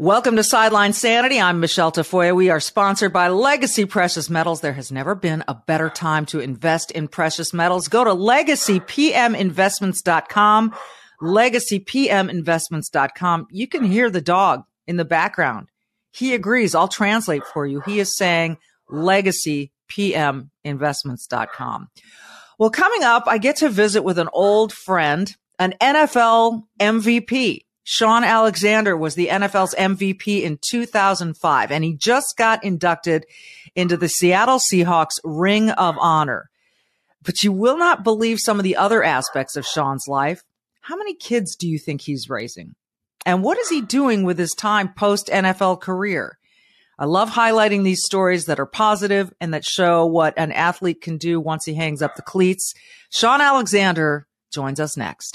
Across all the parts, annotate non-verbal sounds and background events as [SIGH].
Welcome to Sideline Sanity. I'm Michele Tafoya. We are sponsored by Legacy Precious Metals. There has never been a better time to invest in precious metals. Go to legacypminvestments.com. Legacypminvestments.com. You can hear the dog in the background. He agrees. I'll translate for you. He is saying legacypminvestments.com. Well, coming up, I get to visit with an old friend, an NFL MVP. Shaun Alexander was the NFL's MVP in 2005, and he just got inducted into the Seattle Seahawks Ring of Honor. But you will not believe some of the other aspects of Shaun's life. How many kids do you think he's raising? And what is he doing with his time post NFL career? I love highlighting these stories that are positive and that show what an athlete can do once he hangs up the cleats. Shaun Alexander joins us next.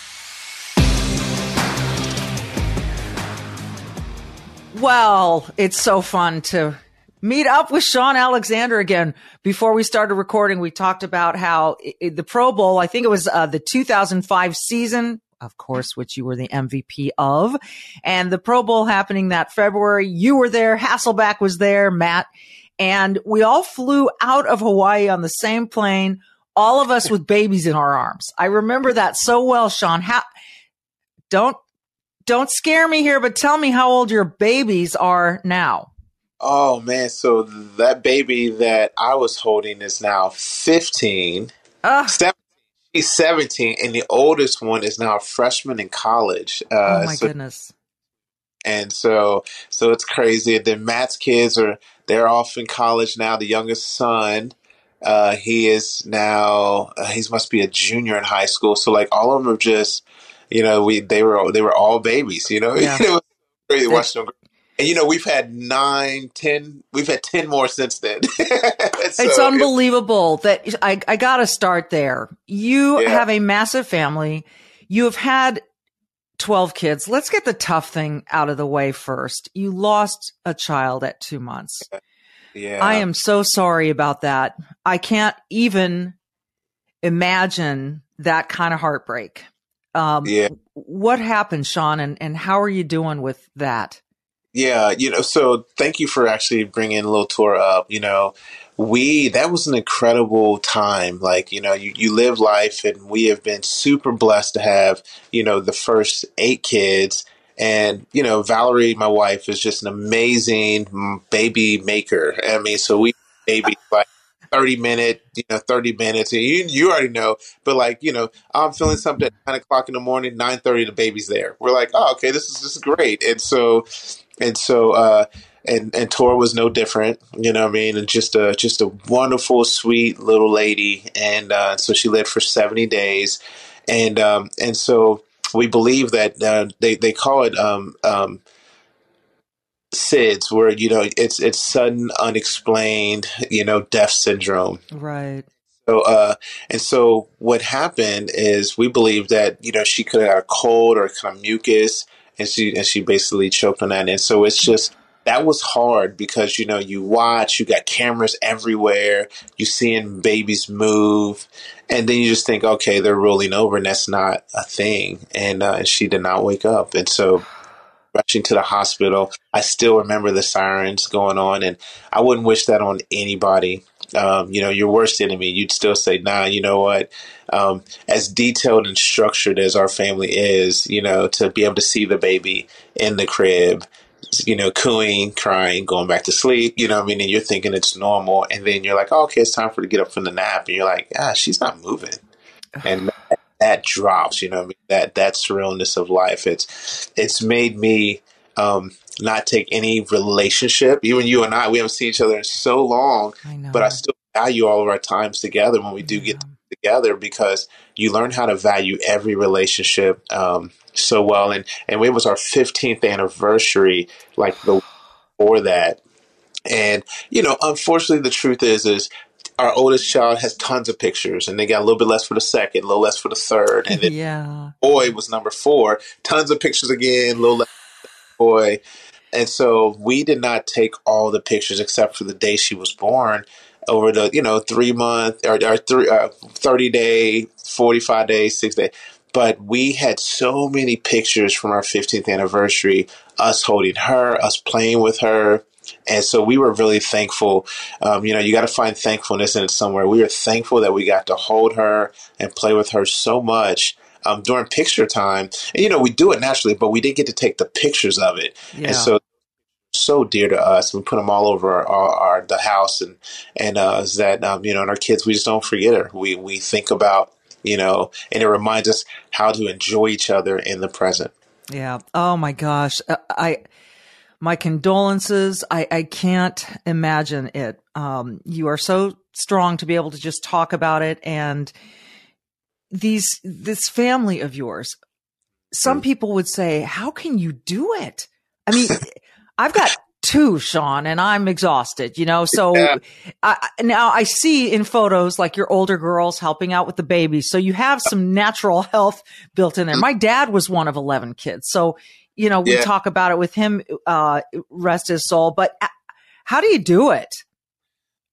Well, it's so fun to meet up with Shaun Alexander again. Before we started recording, we talked about how it, the Pro Bowl, I think it was uh, the 2005 season, of course, which you were the MVP of, and the Pro Bowl happening that February. You were there. Hasselbeck was there, Matt, and we all flew out of Hawaii on the same plane. All of us with babies in our arms. I remember that so well, Shaun. How, don't don't scare me here, but tell me how old your babies are now. Oh man, so that baby that I was holding is now 15. Uh, 17, she's 17, and the oldest one is now a freshman in college. Uh, oh my so, goodness. And so so it's crazy. And then Matt's kids are they're off in college now. The youngest son, uh, he is now uh, he must be a junior in high school. So like all of them are just you know, we they were they were all babies. You know, [LAUGHS] yeah. it was crazy watching them. And you know, we've had nine, ten, we've had ten more since then. [LAUGHS] so, it's unbelievable that I I got to start there. You yeah. have a massive family. You have had 12 kids. Let's get the tough thing out of the way first. You lost a child at 2 months. Yeah. I am so sorry about that. I can't even imagine that kind of heartbreak. Um, yeah. What happened, Shaun, and, and how are you doing with that? Yeah, you know, so thank you for actually bringing Little Tour up. You know, we, that was an incredible time. Like, you know, you, you live life and we have been super blessed to have, you know, the first eight kids. And, you know, Valerie, my wife, is just an amazing baby maker. I mean, so we baby like 30 minute, you know, 30 minutes. And you, you already know, but like, you know, I'm feeling something at nine o'clock in the morning, 930, the baby's there. We're like, oh, okay, this is just great. And so, and so, uh, and and Tor was no different, you know what I mean, and just a just a wonderful, sweet little lady, and uh, so she lived for seventy days, and um, and so we believe that uh, they they call it um, um, SIDS, where you know it's it's sudden, unexplained, you know, death syndrome. Right. So, uh, and so what happened is we believe that you know she could have had a cold or kind of mucus, and she and she basically choked on that. And so it's just that was hard because you know you watch, you got cameras everywhere, you seeing babies move, and then you just think, okay, they're rolling over, and that's not a thing. And uh, she did not wake up, and so rushing to the hospital. I still remember the sirens going on, and I wouldn't wish that on anybody. um, you know, your worst enemy, you'd still say, nah, you know what? Um, as detailed and structured as our family is, you know, to be able to see the baby in the crib, you know, cooing, crying, going back to sleep, you know I mean? And you're thinking it's normal. And then you're like, oh, okay, it's time for her to get up from the nap. And you're like, ah, she's not moving. And [SIGHS] that, that drops, you know I mean? That, that surrealness of life. It's, it's made me, um, not take any relationship. Even you and I, we haven't seen each other in so long, I but I still value all of our times together when we do get together because you learn how to value every relationship um, so well. And and it was our 15th anniversary, like the before that. And you know, unfortunately, the truth is is our oldest child has tons of pictures, and they got a little bit less for the second, a little less for the third, and [LAUGHS] then yeah. boy was number four, tons of pictures again, a little less boy. And so we did not take all the pictures except for the day she was born over the, you know, three month or, or three, uh, 30 day, 45 days, six day. But we had so many pictures from our 15th anniversary, us holding her, us playing with her. And so we were really thankful. Um, you know, you got to find thankfulness in it somewhere. We were thankful that we got to hold her and play with her so much um, during picture time. And, you know, we do it naturally, but we didn't get to take the pictures of it. Yeah. And so so dear to us. We put them all over our, our, our the house, and and uh, is that um, you know, and our kids, we just don't forget her. We we think about you know, and it reminds us how to enjoy each other in the present. Yeah. Oh my gosh, uh, I. My condolences. I, I can't imagine it. Um, you are so strong to be able to just talk about it and these this family of yours some mm. people would say how can you do it i mean [LAUGHS] i've got two sean and i'm exhausted you know so yeah. I, now i see in photos like your older girls helping out with the babies so you have some natural [LAUGHS] health built in there my dad was one of 11 kids so you know we yeah. talk about it with him uh rest his soul but uh, how do you do it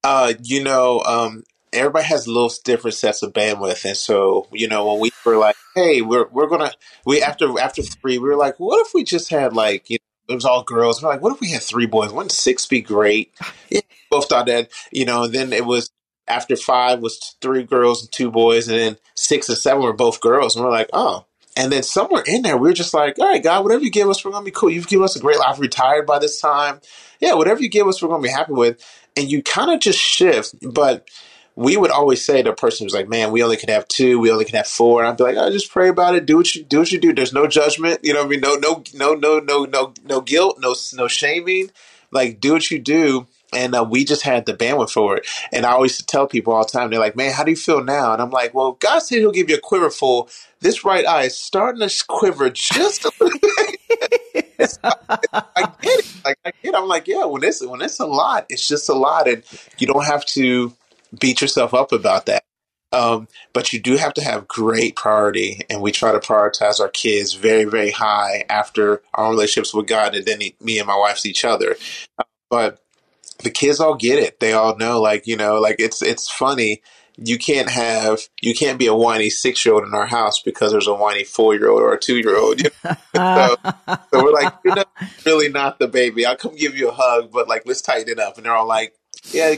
uh you know um everybody has little different sets of bandwidth, and so you know when we were like, "Hey, we're we're gonna," we after after three, we were like, "What if we just had like you know, it was all girls?" We're like, "What if we had three boys? Wouldn't six be great?" [LAUGHS] Yeah, both thought that, you know. And then it was after five was three girls and two boys, and then six and seven were both girls, and we're like, "Oh." And then somewhere in there, we are just like, all right, God, whatever you give us, we're going to be cool. You've given us a great life. Retired by this time. Yeah, whatever you give us, we're going to be happy with. And you kind of just shift. But we would always say to a person who's like, "Man, we only can have two, we only can have four. And I'd be like, "I oh, just pray about it. Do what you do. What you do. There's no judgment. You know, what I mean, no, no, no, no, no, no, no guilt, no, no shaming. Like, do what you do." And uh, we just had the bandwidth for it. And I always tell people all the time, they're like, "Man, how do you feel now?" And I'm like, "Well, God said He'll give you a quiver full. This right eye is starting to quiver just a little bit." [LAUGHS] I get it. Like I get. It. I'm like, yeah. When it's when it's a lot, it's just a lot, and you don't have to beat yourself up about that. Um, but you do have to have great priority, and we try to prioritize our kids very, very high after our relationships with God, and then me and my wife's each other. but the kids all get it; they all know, like you know, like it's it's funny. You can't have you can't be a whiny six year old in our house because there's a whiny four year old or a two year old. You know? so, so, we're like, you're not, really not the baby. I'll come give you a hug, but like let's tighten it up. And they're all like, yeah,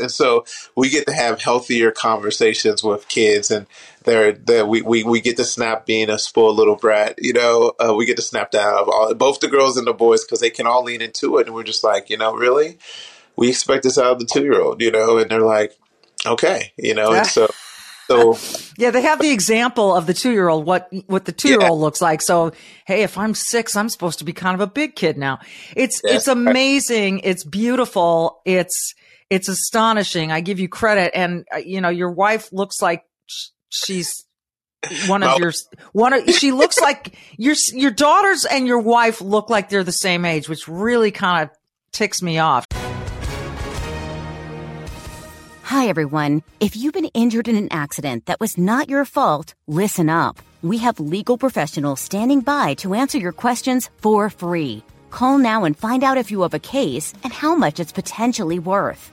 and so we get to have healthier conversations with kids and they're, they're we, we, we get to snap being a spoiled little brat you know uh, we get to snap that out of all, both the girls and the boys because they can all lean into it and we're just like you know really we expect this out of the two year old you know and they're like okay you know and so so [LAUGHS] yeah, they have the example of the two year old, what what the two year old yeah. looks like. So hey, if I'm six, I'm supposed to be kind of a big kid now. It's it's amazing. It's beautiful. It's it's astonishing. I give you credit. And, uh, you know, your wife looks like she's one of your one of she looks [LAUGHS] like your your daughters and your wife look like they're the same age which really kind of ticks me off. Hi everyone. If you've been injured in an accident that was not your fault listen up. We have legal professionals standing by to answer your questions for free. Call now and find out if you have a case and how much it's potentially worth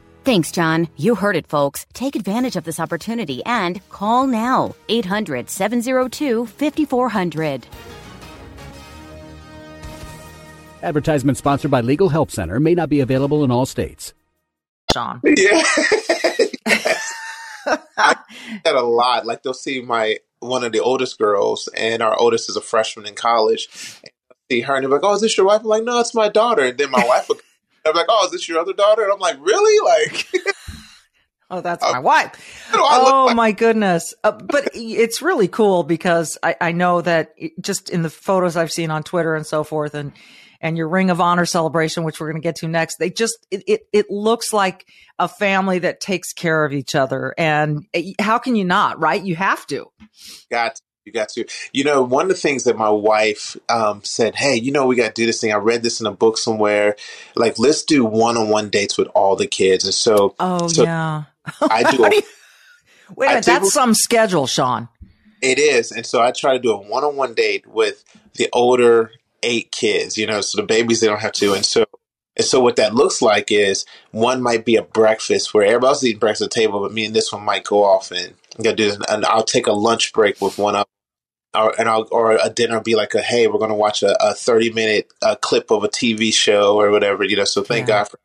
Thanks, John. You heard it, folks. Take advantage of this opportunity and call now 800 702 5400. Advertisement sponsored by Legal Help Center may not be available in all states. Shaun. [LAUGHS] Yeah. I get that a lot. Like they'll see my one of the oldest girls, and our oldest is a freshman in college. And see her, and they're like, "Oh, is this your wife?" I'm like, "No, it's my daughter." And then my wife will. [LAUGHS] I'm like, "Oh, is this your other daughter?" And I'm like, "Really?" Like, [LAUGHS] Oh, that's my wife. what do I look Oh like? my goodness. Uh, but [LAUGHS] it's really cool because I, I know that it- just in the photos I've seen on Twitter and so forth and, and your ring of honor celebration, which we're going to get to next, they just, it, it, it looks like a family that takes care of each other. And uh, how can you not, right? You have to. got you got to. You know, one of the things that my wife um, said, "Hey, you know, we got to do this thing." I read this in a book somewhere. Like, let's do one-on-one dates with all the kids. And so, Oh, so yeah. I do. [LAUGHS] A, you- Wait a minute. That's some schedule, Shaun. it is, and so I try to do a one-on-one date with the older eight kids. You know, so the babies they don't have to, and so. And so what that looks like is one might be a breakfast where everybody else is eating breakfast at the table, but me and this one might go off and go do this. And I'll take a lunch break with one of or and I'll, or a dinner be like a hey we're going to watch a, a 30 minute uh, clip of a TV show or whatever you know so thank Yeah. God for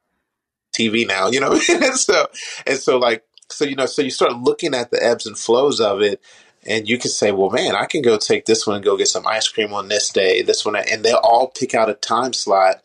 TV now you know what I mean? and [LAUGHS] so and so like so you know so you start looking at the ebbs and flows of it and you can say well man I can go take this one and go get some ice cream on this day this one and they'll all pick out a time slot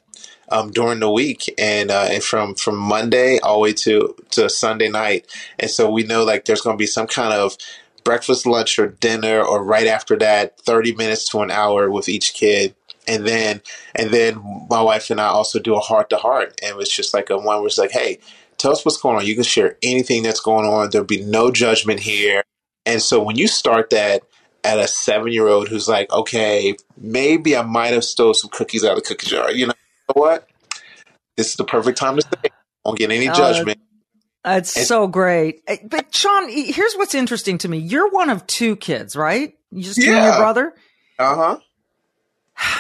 um, during the week and uh, and from from Monday all the way to to Sunday night and so we know like there's going to be some kind of breakfast, lunch, or dinner, or right after that, 30 minutes to an hour with each kid. And then, and then my wife and I also do a heart to heart. And it's just like a one where it's like, hey, tell us what's going on. You can share anything that's going on. There'll be no judgment here. And so when you start that at a seven year old who's like, okay, maybe I might have stole some cookies out of the cookie jar, you know what? This is the perfect time to say, don't get any judgment. It's And- so great. Uh, But Shaun, here's what's interesting to me. You're one of two kids, right? You just you and your brother. Uh huh.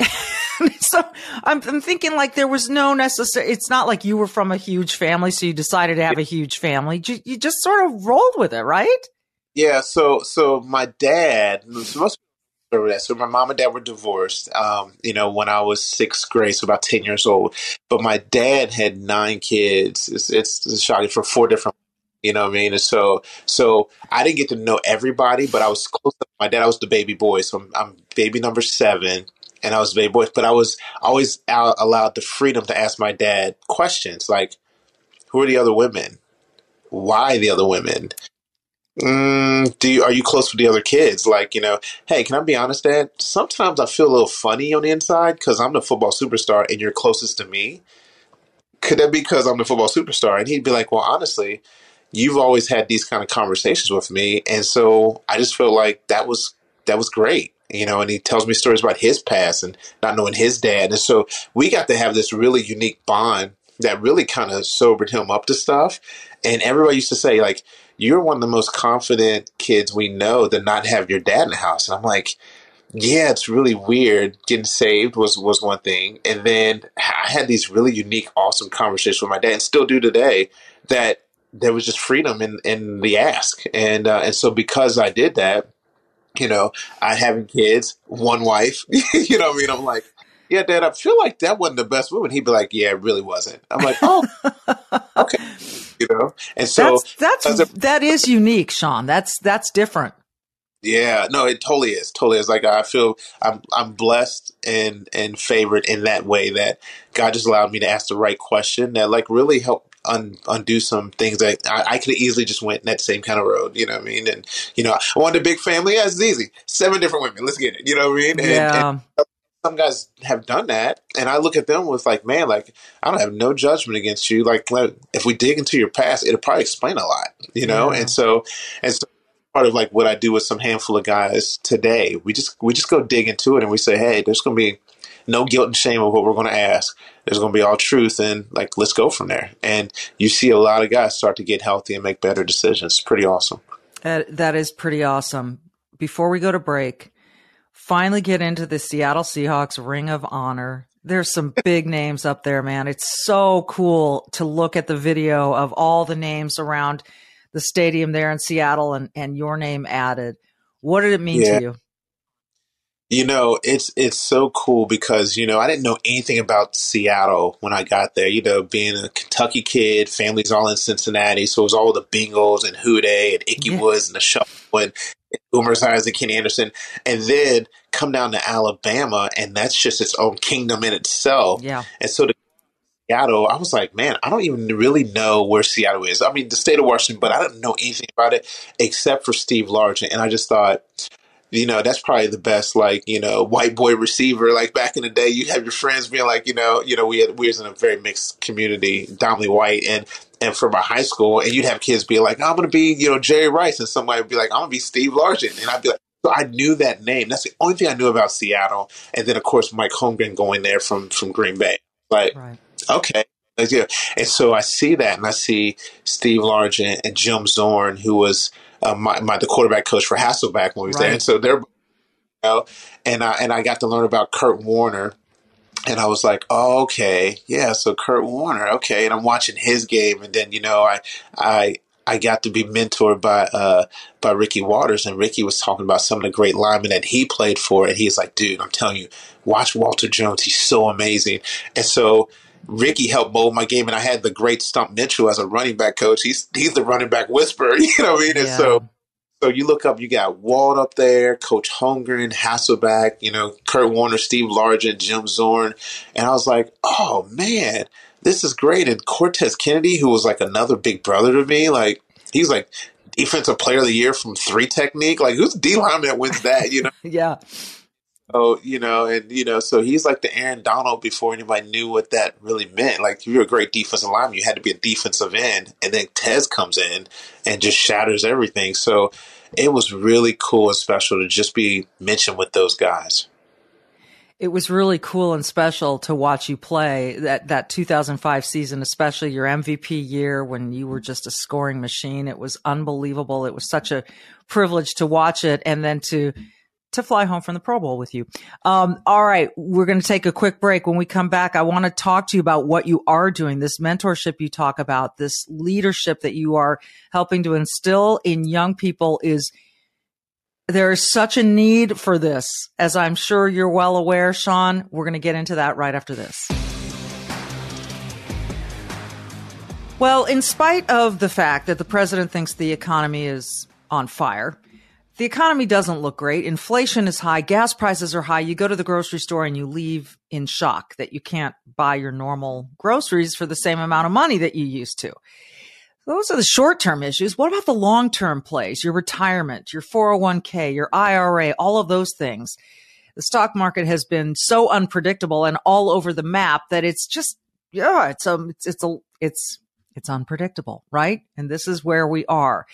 [SIGHS] so I'm, I'm thinking like there was no necessary. It's not like you were from a huge family, so you decided to have a huge family. You, you just sort of rolled with it, right? Yeah, so so my dad, most that. So my mom and dad were divorced. Um, you know, when I was sixth grade, so about ten years old. But my dad had nine kids. It's it's, it's shocking for four different. You know what I mean? And so so I didn't get to know everybody, but I was close to my dad. I was the baby boy, so I'm, I'm baby number seven. And I was baby boy, but I was always out, allowed the freedom to ask my dad questions like, "Who are the other women? Why the other women? Mm, do you, are you close with the other kids? Like, you know, hey, can I be honest, Dad? Sometimes I feel a little funny on the inside because I'm the football superstar and you're closest to me. Could that be because I'm the football superstar? And he'd be like, well, honestly, you've always had these kind of conversations with me, and so I just feel like that was that was great. You know, and he tells me stories about his past and not knowing his dad, and so we got to have this really unique bond that really kind of sobered him up to stuff. And everybody used to say, like, you're one of the most confident kids we know to not have your dad in the house. And I'm like, yeah, it's really weird. Getting saved was was one thing, and then I had these really unique, awesome conversations with my dad, and still do today. That there was just freedom in in the ask, and uh, and so because I did that, you know, I having kids, one wife, [LAUGHS] you know, I mean, I'm like, yeah, Dad, I feel like that wasn't the best woman. He'd be like, yeah, it really wasn't. I'm like, oh, [LAUGHS] okay, you know, and so that's that's a- that is unique, Shaun. That's that's different. Yeah, no, it totally is. Totally is. Like I feel I'm I'm blessed and and favored in that way that God just allowed me to ask the right question that like really helped un, undo some things that I, I could have easily just went in that same kind of road. You know what I mean? And you know, I wanted a big family. Yeah, it's easy. Seven different women. Let's get it. You know what I mean? And, yeah. and some guys have done that, and I look at them with like, man, like I don't have no judgment against you. Like, like, if we dig into your past, it'll probably explain a lot, you know. Yeah. And so, and so, part of like what I do with some handful of guys today, we just we just go dig into it, and we say, hey, there's going to be no guilt and shame of what we're going to ask. There's going to be all truth, and like let's go from there. And you see a lot of guys start to get healthy and make better decisions. It's pretty awesome. That, that is pretty awesome. Before we go to break, finally get into the Seattle Seahawks Ring of Honor. There's some big [LAUGHS] names up there, man. It's so cool to look at the video of all the names around the stadium there in Seattle and, and your name added. What did it mean yeah. to you? You know, it's it's so cool because you know I didn't know anything about Seattle when I got there. You know, being a Kentucky kid, family's all in Cincinnati, so it was all the Bengals and Who Dey and Ickey yeah. Woods and the Shuffle and Boomer Esiason and Kenny Anderson, and then come down to Alabama, and that's just its own kingdom in itself. Yeah, and so to Seattle, I was like, man, I don't even really know where Seattle is. I mean, the state of Washington, but I don't know anything about it except for Steve Largent. And I just thought, you know, that's probably the best, like, you know, white boy receiver. Like back in the day, you have your friends being like, you know, you know, we had, we was in a very mixed community, dominantly white, and and from our high school, and you'd have kids be like, I'm gonna be, you know, Jerry Rice, and somebody would be like, I'm gonna be Steve Largent, and I'd be like, so I knew that name. That's the only thing I knew about Seattle, and then of course Mike Holmgren going there from from Green Bay. Like, right. okay, yeah. And so I see that, and I see Steve Largent and Jim Zorn, who was uh, my, my, the quarterback coach for Hasselbeck when he was right. there. And so they're, you know, and I and I got to learn about Kurt Warner, and I was like, oh, okay, yeah. So Kurt Warner, okay. And I'm watching his game, and then you know, I I I got to be mentored by uh, by Ricky Watters, and Ricky was talking about some of the great linemen that he played for, and he's like, dude, I'm telling you, watch Walter Jones, he's so amazing. And so Ricky helped mold my game, and I had the great Stump Mitchell as a running back coach. He's he's the running back whisperer, [LAUGHS] you know what I mean? Yeah. And so so you look up, you got Walt up there, Coach Holmgren, Hasselbeck, you know, Kurt Warner, Steve Largent, Jim Zorn, and I was like, oh man, this is great. And Cortez Kennedy, who was like another big brother to me, like he's like defensive player of the year from three technique. Like who's D lineman that wins that? You know? [LAUGHS] yeah. Oh, you know, and you know, so he's like the Aaron Donald before anybody knew what that really meant. Like, you're a great defensive lineman, you had to be a defensive end, and then Tez comes in and just shatters everything. So it was really cool and special to just be mentioned with those guys. It was really cool and special to watch you play that that 2005 season, especially your MVP year when you were just a scoring machine. It was unbelievable. It was such a privilege to watch it, and then to to fly home from the Pro Bowl with you. Um, all right, we're going to take a quick break. When we come back, I want to talk to you about what you are doing, this mentorship you talk about, this leadership that you are helping to instill in young people is there is such a need for this, as I'm sure you're well aware, Shaun. We're going to get into that right after this. Well, in spite of the fact that the president thinks the economy is on fire, the economy doesn't look great. Inflation is high. Gas prices are high. You go to the grocery store and you leave in shock that you can't buy your normal groceries for the same amount of money that you used to. Those are the short term issues. What about the long term plays? Your retirement, your 401k, your IRA, all of those things. The stock market has been so unpredictable and all over the map that it's just, yeah, it's, um, it's, it's a, it's, it's unpredictable, right? And this is where we are.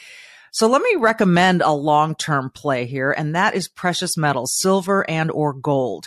So let me recommend a long-term play here, and that is precious metals, silver and or gold.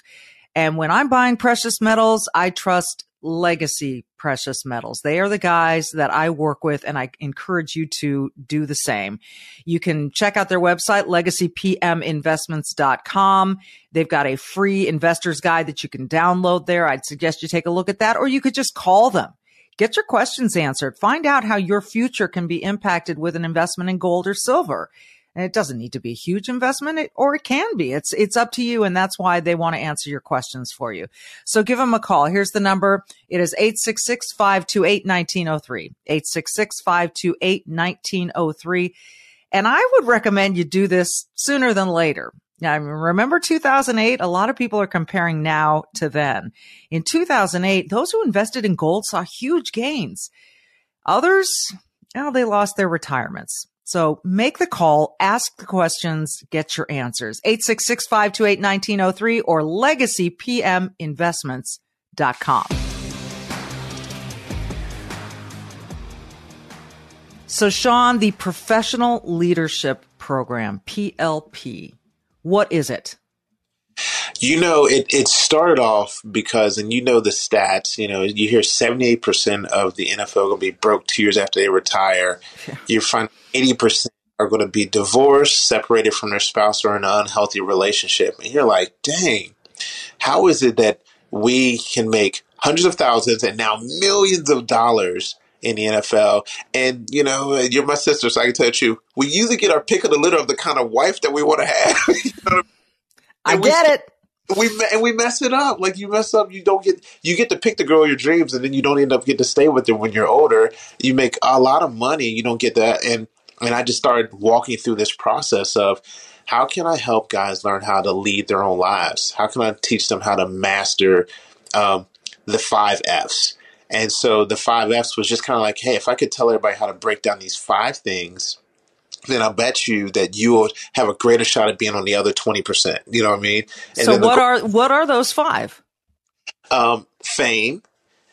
And when I'm buying precious metals, I trust legacy precious metals. They are the guys that I work with and I encourage you to do the same. You can check out their website, legacypminvestments.com. They've got a free investor's guide that you can download there. I'd suggest you take a look at that or you could just call them Get your questions answered. Find out how your future can be impacted with an investment in gold or silver. And it doesn't need to be a huge investment, or it can be. It's it's up to you, and that's why they want to answer your questions for you. So give them a call. Here's the number. It is 866-528-1903. 866-528-1903. And I would recommend you do this sooner than later. Now, remember 2008? A lot of people are comparing now to then. In 2008, those who invested in gold saw huge gains. Others, well, they lost their retirements. So make the call, ask the questions, get your answers. 866-528-1903 or legacypminvestments.com. So Shaun, the Professional Leadership Program, PLP, what is it? You know, it, it started off because, and you know the stats, you know, you hear 78% of the NFL going to be broke two years after they retire. Yeah. You find 80% are going to be divorced, separated from their spouse, or in an unhealthy relationship. And you're like, dang, how is it that we can make hundreds of thousands and now millions of dollars in the NFL? And, you know, you're my sister, so I can tell you, we usually get our pick of the litter of the kind of wife that we want to have. [LAUGHS] you know I, mean? I get it we and we mess it up. Like you mess up, you don't get you get to pick the girl of your dreams, and then you don't end up get to stay with her when you're older. You make a lot of money, you don't get that, and and I just started walking through this process of how can I help guys learn how to lead their own lives? How can I teach them how to master um, the five F's? And so the five F's was just kind of like, hey, if I could tell everybody how to break down these five things, then I bet you that you will have a greater shot at being on the other twenty percent. You know what I mean? And so what are what are those five? Um, fame,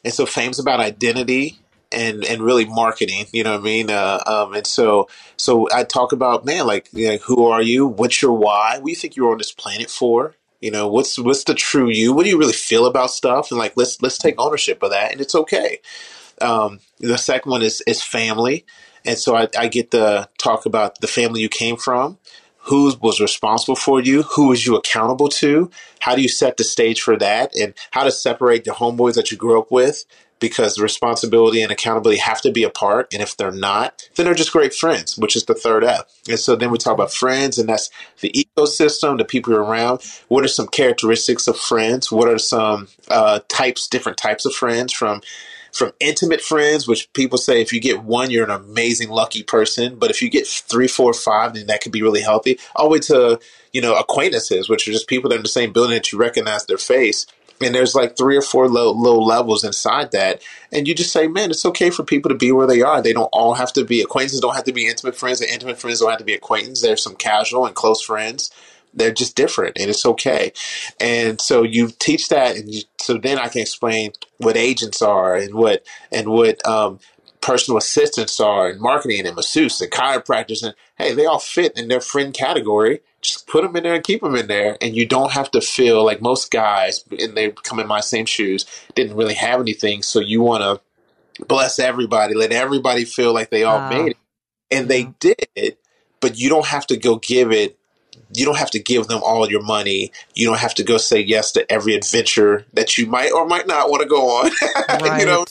and so fame's about identity and and really marketing. You know what I mean? Uh, um, and so so I talk about man, like you know, who are you? What's your why? What do you think you're on this planet for? You know, what's what's the true you? What do you really feel about stuff? And like let's let's take ownership of that, and it's okay. Um, the second one is is family, and so I, I get to talk about the family you came from, who was responsible for you, who was you accountable to, how do you set the stage for that, and how to separate the homeboys that you grew up with because responsibility and accountability have to be a part. And if they're not, then they're just great friends, which is the third F. And so then we talk about friends, and that's the ecosystem, the people around. What are some characteristics of friends? What are some uh, types, different types of friends from from intimate friends, which people say if you get one, you're an amazing, lucky person. But if you get three, four, five, then that could be really healthy. All the way to, you know, acquaintances, which are just people that are in the same building that you recognize their face. And there's like three or four low, low levels inside that. And you just say, man, it's okay for people to be where they are. They don't all have to be acquaintances, don't have to be intimate friends, and intimate friends don't have to be acquaintances. There's some casual and close friends they're just different and it's okay. And so you teach that and you, so then I can explain what agents are and what and what um, personal assistants are and marketing and masseuse and chiropractors and hey they all fit in their friend category just put them in there and keep them in there and you don't have to feel like most guys and they come in my same shoes didn't really have anything so you want to bless everybody let everybody feel like they all wow. made it and they did but you don't have to go give it you don't have to give them all your money. You don't have to go say yes to every adventure that you might or might not want to go on. Right. [LAUGHS] you know,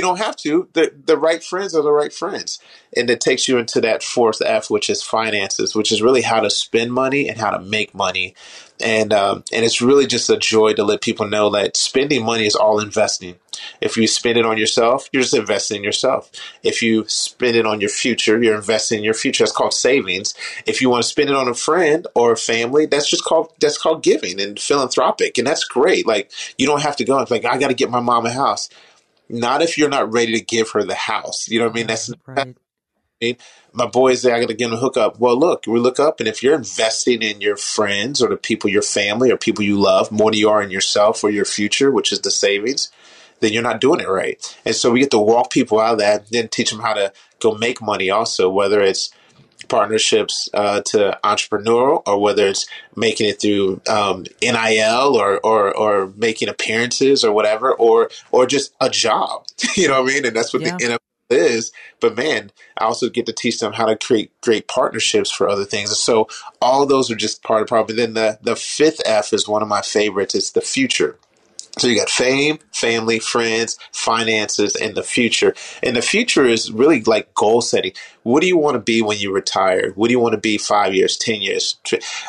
you don't have to. The the right friends are the right friends. And it takes you into that fourth F, which is finances, which is really how to spend money and how to make money. And um, and it's really just a joy to let people know that spending money is all investing. If you spend it on yourself, you're just investing in yourself. If you spend it on your future, you're investing in your future. That's called savings. If you want to spend it on a friend or a family, that's just called that's called giving and philanthropic, and that's great. Like you don't have to go like I got to get my mom a house. Not if you're not ready to give her the house. You know what I mean? That's right. I mean, my boys I got to give them a hookup. Well, look, we look up, and if you're investing in your friends or the people, your family or people you love more than you are in yourself or your future, which is the savings, then you're not doing it right. And so we get to walk people out of that, then teach them how to go make money. Also, whether it's partnerships uh, to entrepreneurial or whether it's making it through um, NIL or, or, or making appearances or whatever, or, or just a job, [LAUGHS] you know what I mean? And that's what yeah. the NFL is. But man, I also get to teach them how to create great partnerships for other things. And so all those are just part of the problem. Then the, the fifth F is one of my favorites. It's the future. So you got fame, family, friends, finances, and the future. And the future is really like goal setting. What do you want to be when you retire? What do you want to be five years, ten years?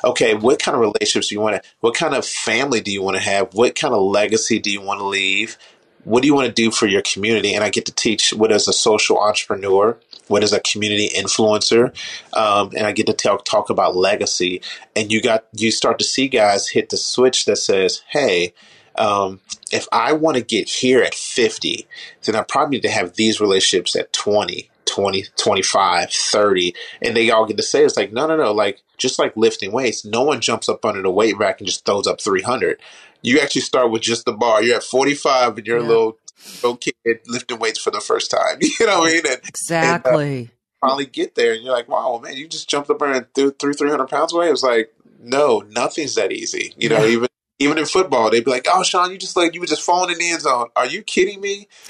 Okay, what kind of relationships do you want to? What kind of family do you want to have? What kind of legacy do you want to leave? What do you want to do for your community? And I get to teach what is a social entrepreneur, what is a community influencer, um, and I get to talk talk about legacy. And you got you start to see guys hit the switch that says, "Hey." Um, if I want to get here at 50, then I probably need to have these relationships at 20, 20, 25, 30. And they all get to say, it's like, no, no, no. Like, just like lifting weights, no one jumps up under the weight rack and just throws up 300. You actually start with just the bar. You're at 45 and you're yeah. a little, little kid lifting weights for the first time. [LAUGHS] You know what I mean? And, exactly. And, uh, finally get there and you're like, wow, man, you just jumped up there and threw three, 300 pounds away. It was like, no, nothing's that easy. You know, yeah. even even in football, they'd be like, "Oh, Shaun, you just like you were just falling in the end zone." Are you kidding me? [LAUGHS]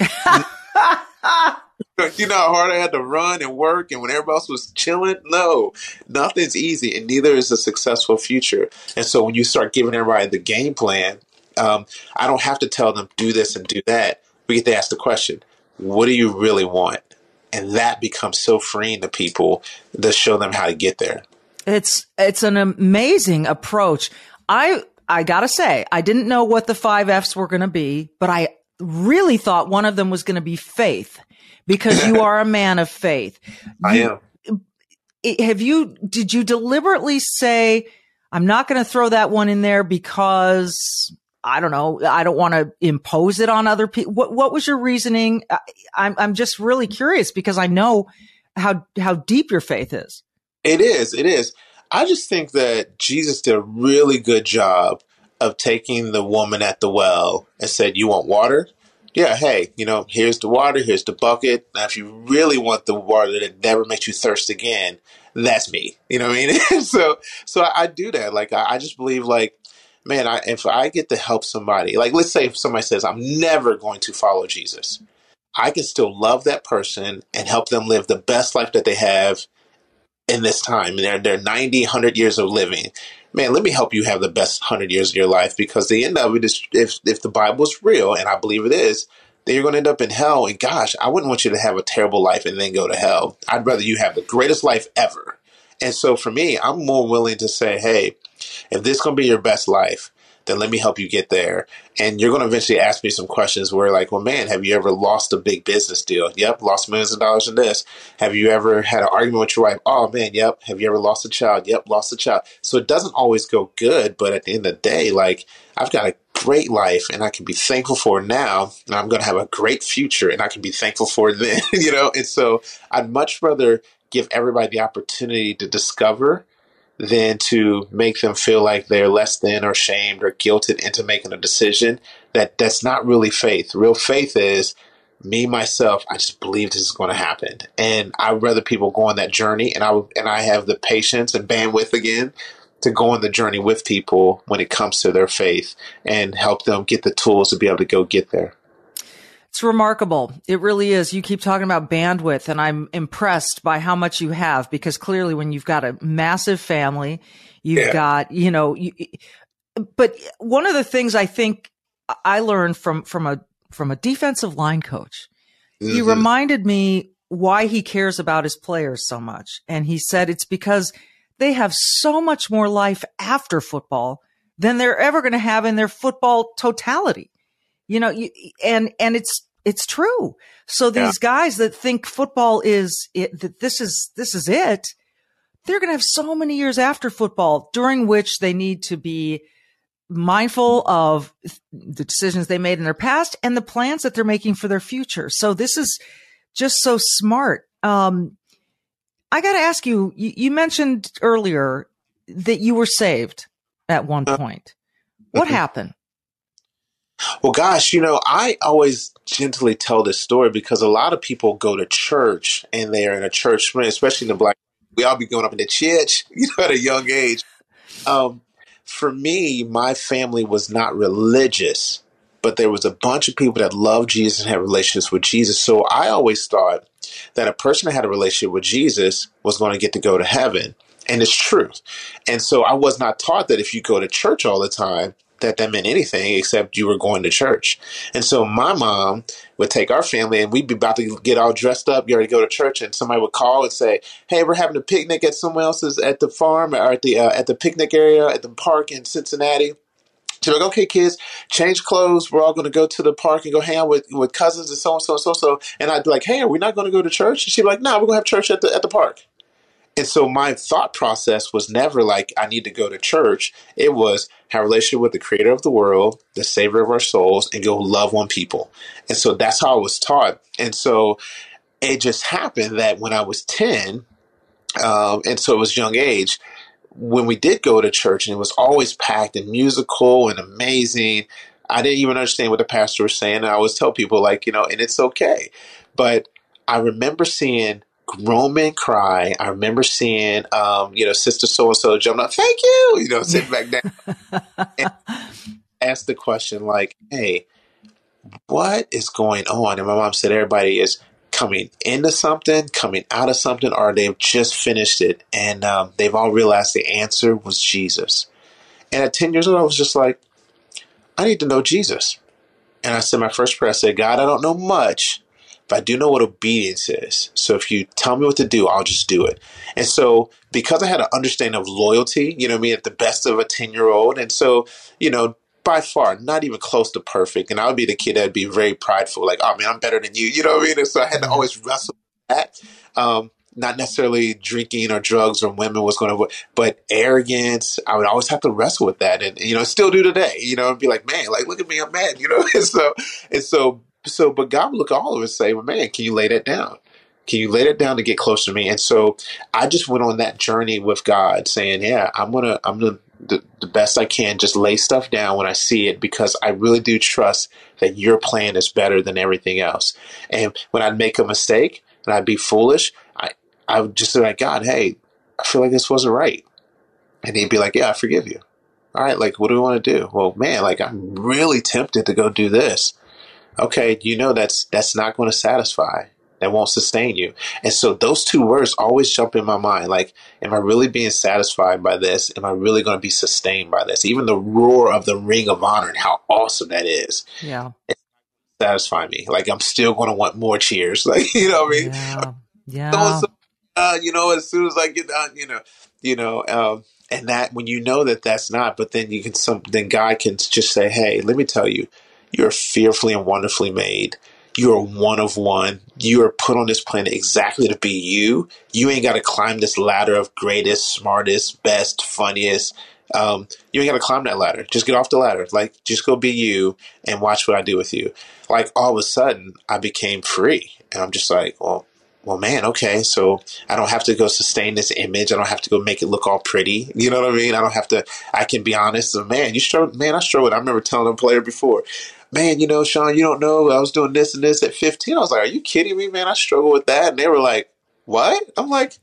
you know how hard I had to run and work and when everybody else was chilling? No, nothing's easy and neither is a successful future. And so when you start giving everybody the game plan, um, I don't have to tell them do this and do that. We get to ask the question, what do you really want? And that becomes so freeing to people to show them how to get there. It's it's an amazing approach. I I gotta say, I didn't know what the five F's were going to be, but I really thought one of them was going to be faith because you are a man of faith. [LAUGHS] I am. Have you, did you deliberately say, I'm not going to throw that one in there because I don't know, I don't want to impose it on other people. What, what was your reasoning? I'm, I'm just really curious because I know how, how deep your faith is. It is. It is. I just think that Jesus did a really good job of taking the woman at the well and said, You want water? Yeah, hey, you know, here's the water, here's the bucket. Now, if you really want the water that never makes you thirst again, that's me. [LAUGHS] You know what I mean? [LAUGHS] so, so I, I, do that. Like, I, I just believe, like, man, I, if I get to help somebody, like, let's say if somebody says, I'm never going to follow Jesus, I can still love that person and help them live the best life that they have in this time. They're, they're 90, 100 years of living. Man, let me help you have the best 100 years of your life because the end of it is if, if the Bible is real, and I believe it is, then you're going to end up in hell. And gosh, I wouldn't want you to have a terrible life and then go to hell. I'd rather you have the greatest life ever. And so for me, I'm more willing to say, hey, if this is going to be your best life, then let me help you get there. And you're going to eventually ask me some questions where, like, well, man, have you ever lost a big business deal? Yep, lost millions of dollars in this. Have you ever had an argument with your wife? Oh, man, yep. Have you ever lost a child? Yep, lost a child. So it doesn't always go good, but at the end of the day, like, I've got a great life and I can be thankful for now. And I'm going to have a great future and I can be thankful for then, [LAUGHS] you know? And so I'd much rather give everybody the opportunity to discover than to make them feel like they're less than or shamed or guilted into making a decision that that's not really faith. Real faith is me myself. I just believe this is going to happen, and I'd rather people go on that journey, and I and I have the patience and bandwidth again to go on the journey with people when it comes to their faith and help them get the tools to be able to go get there. It's remarkable. It really is. You keep talking about bandwidth and I'm impressed by how much you have because clearly when you've got a massive family, you've yeah. got, you know, you, but one of the things I think I learned from, from a, from a defensive line coach, mm-hmm. he reminded me why he cares about his players so much. And he said it's because they have so much more life after football than they're ever going to have in their football totality you know, you, and, and it's, it's true. So these yeah. guys that think football is it, that this is, this is it, they're going to have so many years after football during which they need to be mindful of the decisions they made in their past and the plans that they're making for their future. So this is just so smart. Um, I got to ask you, you, you, mentioned earlier that you were saved at one uh, point. What happened? Well, gosh, you know, I always gently tell this story because a lot of people go to church and they are in a church, especially in the black. We all be going up in the church, [LAUGHS] you know, at a young age. Um, for me, my family was not religious, but there was a bunch of people that loved Jesus and had relationships with Jesus. So I always thought that a person that had a relationship with Jesus was going to get to go to heaven. And it's true. And so I was not taught that if you go to church all the time, that that meant anything except you were going to church. And so my mom would take our family and we'd be about to get all dressed up, get ready to go to church, and somebody would call and say, "Hey, we're having a picnic at someone else's at the farm or at the uh, at the picnic area at the park in Cincinnati." She's like, okay, kids, change clothes. We're all going to go to the park and go hang out with, with cousins and so and so and so so. And I'd be like, hey, are we not going to go to church? And she'd be like, no, we're going to have church at the at the park. And so my thought process was never like, I need to go to church. It was have relationship with the creator of the world, the savior of our souls, and go love on people. And so that's how I was taught. And so it just happened that when I was 10, um, and so it was young age, when we did go to church and it was always packed and musical and amazing, I didn't even understand what the pastor was saying. And I always tell people like, you know, and it's okay. But I remember seeing grown men cry. I remember seeing, um, you know, Sister So and So jumping up, thank you, you know, sitting back down. and [LAUGHS] ask the question like, hey, what is going on? And my mom said, everybody is coming into something, coming out of something, or they've just finished it and um, they've all realized the answer was Jesus. And at 10 years old, I was just like, I need to know Jesus. And I said my first prayer, I said, God, I don't know much, but I do know what obedience is. So if you tell me what to do, I'll just do it. And so because I had an understanding of loyalty, you know I mean, at the best of a 10 year old. And so, you know, by far not even close to perfect. And I would be the kid that'd be very prideful, like, oh man, I'm better than you. You know what I mean? And so I had to mm-hmm. always wrestle with that. Um, not necessarily drinking or drugs or women was going to, but arrogance. I would always have to wrestle with that, and you know, still do today. You know, and be like, man, like look at me, I'm mad. You know, [LAUGHS] and so and so so, but God would look at all of us and say, well, man, can you lay that down? Can you lay that down to get closer to me? And so I just went on that journey with God, saying, yeah, I'm gonna, I'm gonna the, the best I can, just lay stuff down when I see it because I really do trust that your plan is better than everything else. And when I'd make a mistake and I'd be foolish, I, I would just say, like, God, hey, I feel like this wasn't right. And he'd be like, yeah, I forgive you. All right, like, what do we want to do? Well, man, like, I'm really tempted to go do this. Okay, you know that's that's not going to satisfy that won't sustain you. And so those two words always jump in my mind. Like, am I really being satisfied by this? Am I really going to be sustained by this? Even the roar of the ring of honor and how awesome that is. Yeah. Satisfy me. Like I'm still going to want more cheers. [LAUGHS] Like, you know what I mean? Yeah. [LAUGHS] yeah. Uh, you know, as soon as I get done, you know, you know, um, and that when you know that that's not, but then you can some, then God can just say, Hey, let me tell you, you're fearfully and wonderfully made. You are one of one. You are put on this planet exactly to be you. You ain't got to climb this ladder of greatest, smartest, best, funniest. Um, you ain't got to climb that ladder. Just get off the ladder. Like, just go be you and watch what I do with you. Like, all of a sudden, I became free. And I'm just like, well, well, man, okay, so I don't have to go sustain this image. I don't have to go make it look all pretty. You know what I mean? I don't have to. I can be honest. Man, you struggle. Man, I struggled. I remember telling a player before man, you know, Shaun, you don't know, I was doing this and this at 15. I was like, are you kidding me, man? I struggle with that. And they were like, what? I'm like,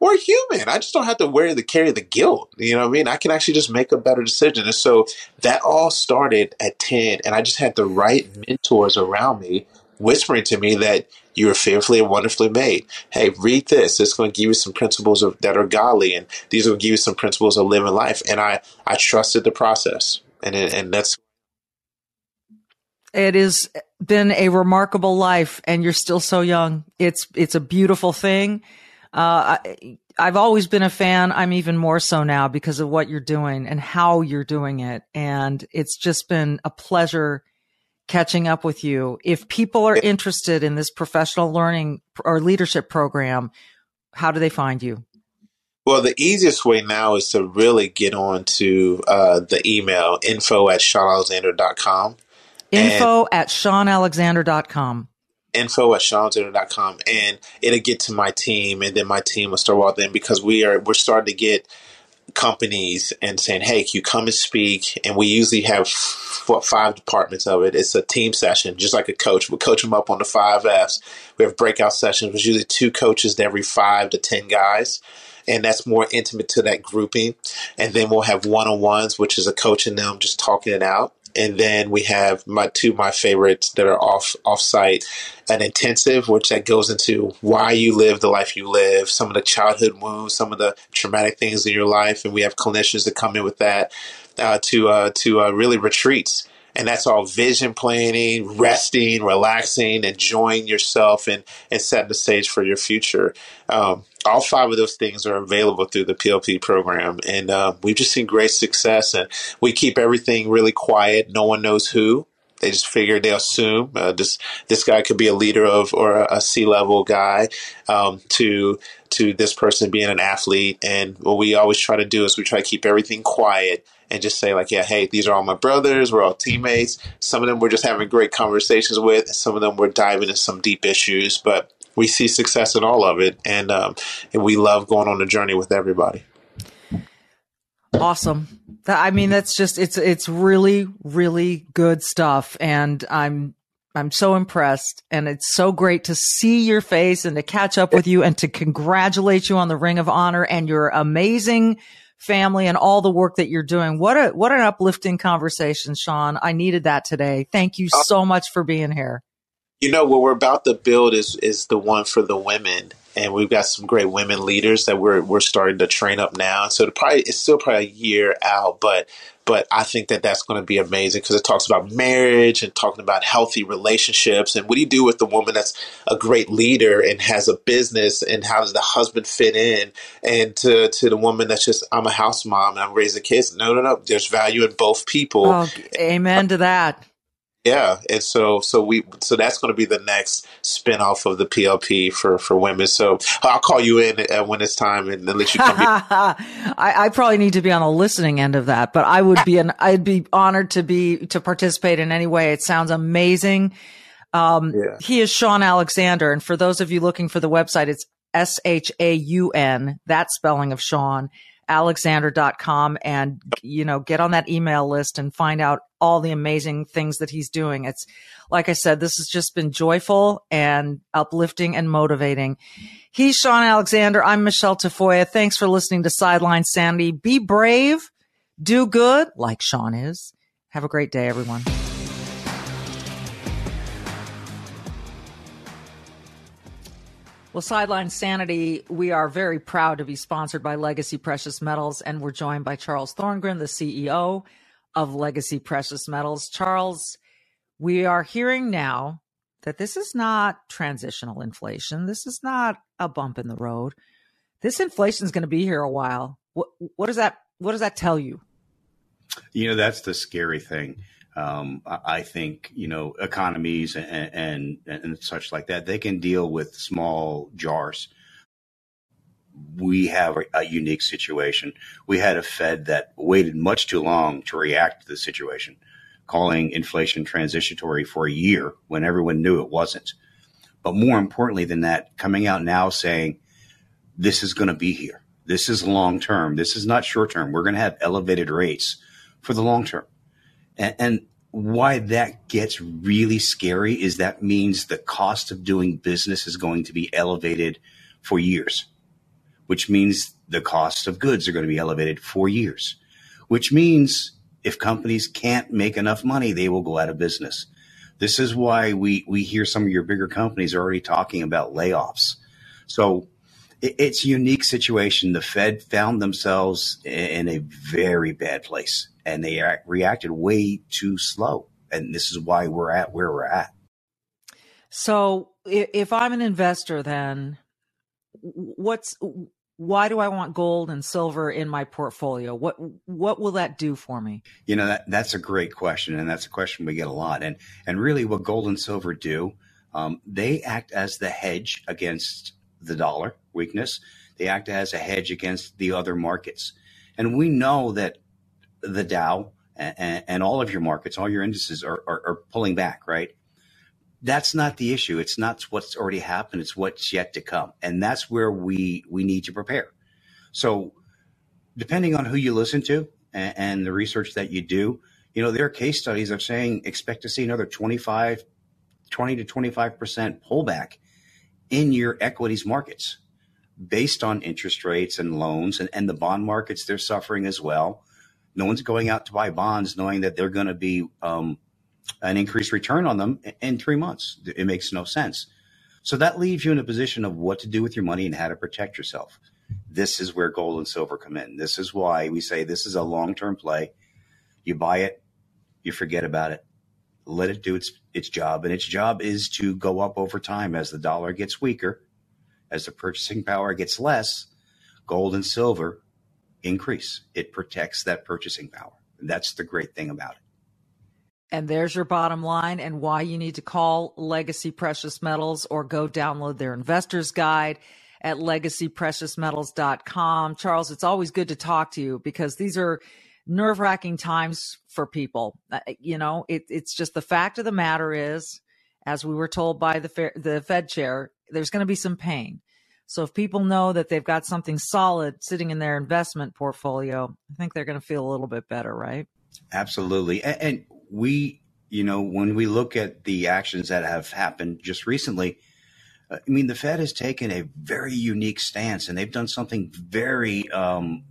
we're human. I just don't have to wear the carry the guilt. You know what I mean? I can actually just make a better decision. And so that all started at 10 and I just had the right mentors around me whispering to me that you are fearfully and wonderfully made. Hey, read this. It's going to give you some principles of, that are godly, and these will give you some principles of living life. And I, I trusted the process, and and that's it has been a remarkable life and you're still so young. It's, it's a beautiful thing. Uh, I, I've always been a fan. I'm even more so now because of what you're doing and how you're doing it. And it's just been a pleasure catching up with you. If people are interested in this professional learning or leadership program, how do they find you? Well, the easiest way now is to really get on to uh, the email info at shaunalexander.com. Info and at shaunalexander.com. Info at shaunalexander.com. And it'll get to my team, and then my team will start walking in because we are we're starting to get companies and saying, "Hey, can you come and speak?" And we usually have four, five departments of it. It's a team session, just like a coach. We coach them up on the five Fs. We have breakout sessions, which usually two coaches to every five to ten guys, and that's more intimate to that grouping. And then we'll have one on ones, which is a coach and them just talking it out and then we have my two of my favorites that are off off site an intensive which that goes into why you live the life you live some of the childhood wounds some of the traumatic things in your life. And we have clinicians that come in with that uh, to uh, to uh, really retreats and that's all vision planning, resting, relaxing, enjoying yourself, and and setting the stage for your future. Um, all five of those things are available through the PLP program, and uh, we've just seen great success. And we keep everything really quiet. No one knows who. They just figure they assume uh, this this guy could be a leader of or a, a C level guy um, to to this person being an athlete. And what we always try to do is we try to keep everything quiet and just say like, yeah, hey, these are all my brothers. We're all teammates. Some of them we're just having great conversations with. Some of them we're diving into some deep issues, but we see success in all of it, and um, and we love going on the journey with everybody. Awesome. I mean, that's just it's it's really really good stuff, and I'm I'm so impressed, and it's so great to see your face and to catch up with you and to congratulate you on the Ring of Honor and your amazing family and all the work that you're doing. What a what an uplifting conversation, Shaun. I needed that today. Thank you uh, so much for being here You know what we're about to build is is the one for the women, and we've got some great women leaders that we're we're starting to train up now. So probably it's still probably a year out, but but I think that that's going to be amazing because it talks about marriage and talking about healthy relationships and what do you do with the woman that's a great leader and has a business and how does the husband fit in and to to the woman that's just I'm a house mom and I'm raising kids. No, no, no. There's value in both people. Oh, amen to that. Yeah, and so so we so that's going to be the next spinoff of the PLP for for women. So I'll call you in uh, when it's time and then let you come. [LAUGHS] I, I probably need to be on the listening end of that, but I would be an I'd be honored to be to participate in any way. It sounds amazing. Um, yeah. He is Shaun Alexander, and for those of you looking for the website, it's S H A U N. That spelling of Shaun alexander.com and, you know, get on that email list and find out all the amazing things that he's doing. It's like I said, this has just been joyful and uplifting and motivating. He's Shaun Alexander. I'm Michele Tafoya. Thanks for listening to Sideline Sanity. Be brave, do good like Shaun is. Have a great day, everyone. Well, Sideline Sanity, we are very proud to be sponsored by Legacy Precious Metals, and we're joined by Charles Thorngren, the CEO of Legacy Precious Metals. Charles, we are hearing now that this is not transitional inflation. This is not a bump in the road. This inflation is going to be here a while. What, what does that What does that tell you? You know, that's the scary thing. Um, I think you know economies and, and, and such like that they can deal with small jars. We have a, a unique situation. We had a Fed that waited much too long to react to the situation, calling inflation transitory for a year when everyone knew it wasn't. But more importantly than that, coming out now saying this is going to be here. This is long term. This is not short term. We're going to have elevated rates for the long term. And, and why that gets really scary is that means the cost of doing business is going to be elevated for years, which means the cost of goods are going to be elevated for years, which means if companies can't make enough money, they will go out of business. This is why we, we hear some of your bigger companies are already talking about layoffs. So it, it's a unique situation. The Fed found themselves in a very bad place and they reacted way too slow. And this is why we're at where we're at. So if I'm an investor, then what's why do I want gold and silver in my portfolio? What what will that do for me? You know that that's a great question, and that's a question we get a lot. And and really, what gold and silver do, um, they act as the hedge against the dollar weakness. They act as a hedge against the other markets. And we know that the Dow and, and, all of your markets, all your indices are, are, are pulling back, right? That's not the issue. It's not what's already happened. It's what's yet to come. And that's where we, we need to prepare. So depending on who you listen to and, and the research that you do, you know, there are case studies of saying expect to see another 25, 20 to 25% pullback in your equities markets based on interest rates and loans and, and the bond markets, they're suffering as well. No one's going out to buy bonds knowing that they're going to be um, an increased return on them in three months. It makes no sense. So that leaves you in a position of what to do with your money and how to protect yourself. This is where gold and silver come in. This is why we say this is a long term play. You buy it, you forget about it, let it do its its job, and its job is to go up over time as the dollar gets weaker, as the purchasing power gets less. Gold and silver increase. It protects that purchasing power. That's the great thing about it. And there's your bottom line and why you need to call Legacy Precious Metals or go download their investor's guide at legacypreciousmetals.com. Charles, it's always good to talk to you because these are nerve wracking times for people. Uh, you know, it, it's just the fact of the matter is, as we were told by the, the Fed chair, there's going to be some pain. So if people know that they've got something solid sitting in their investment portfolio, I think they're going to feel a little bit better, right? Absolutely. And, and we, you know, when we look at the actions that have happened just recently, uh, I mean, the Fed has taken a very unique stance and they've done something very um,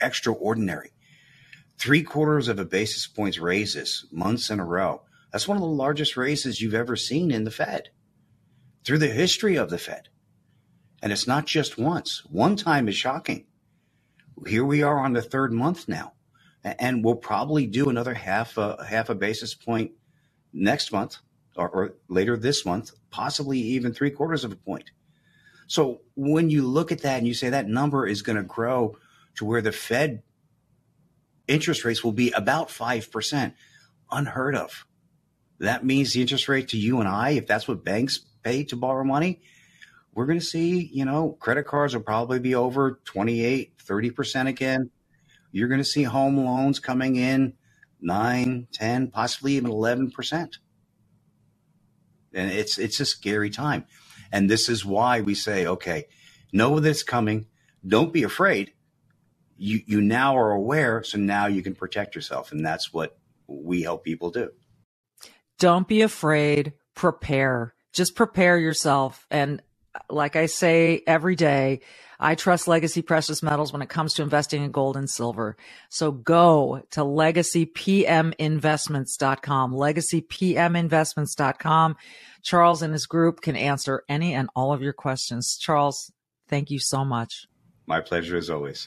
extraordinary. Three quarters of a basis points raises months in a row. That's one of the largest raises you've ever seen in the Fed through the history of the Fed. And it's not just once. One time is shocking. Here we are on the third month now, and we'll probably do another half a half a basis point next month or, or later this month, possibly even three quarters of a point. So when you look at that and you say that number is going to grow to where the Fed interest rates will be about 5%, unheard of. That means the interest rate to you and I, if that's what banks pay to borrow money, we're going to see, you know, credit cards will probably be over 28, 30% again. You're going to see home loans coming in 9, 10, possibly even 11%. And it's it's a scary time. And this is why we say, okay, know that it's coming. Don't be afraid. You you now are aware, so now you can protect yourself. And that's what we help people do. Don't be afraid. Prepare. Just prepare yourself. And like I say every day, I trust Legacy Precious Metals when it comes to investing in gold and silver. So go to legacypminvestments.com, legacypminvestments.com. Charles and his group can answer any and all of your questions. Charles, thank you so much. My pleasure as always.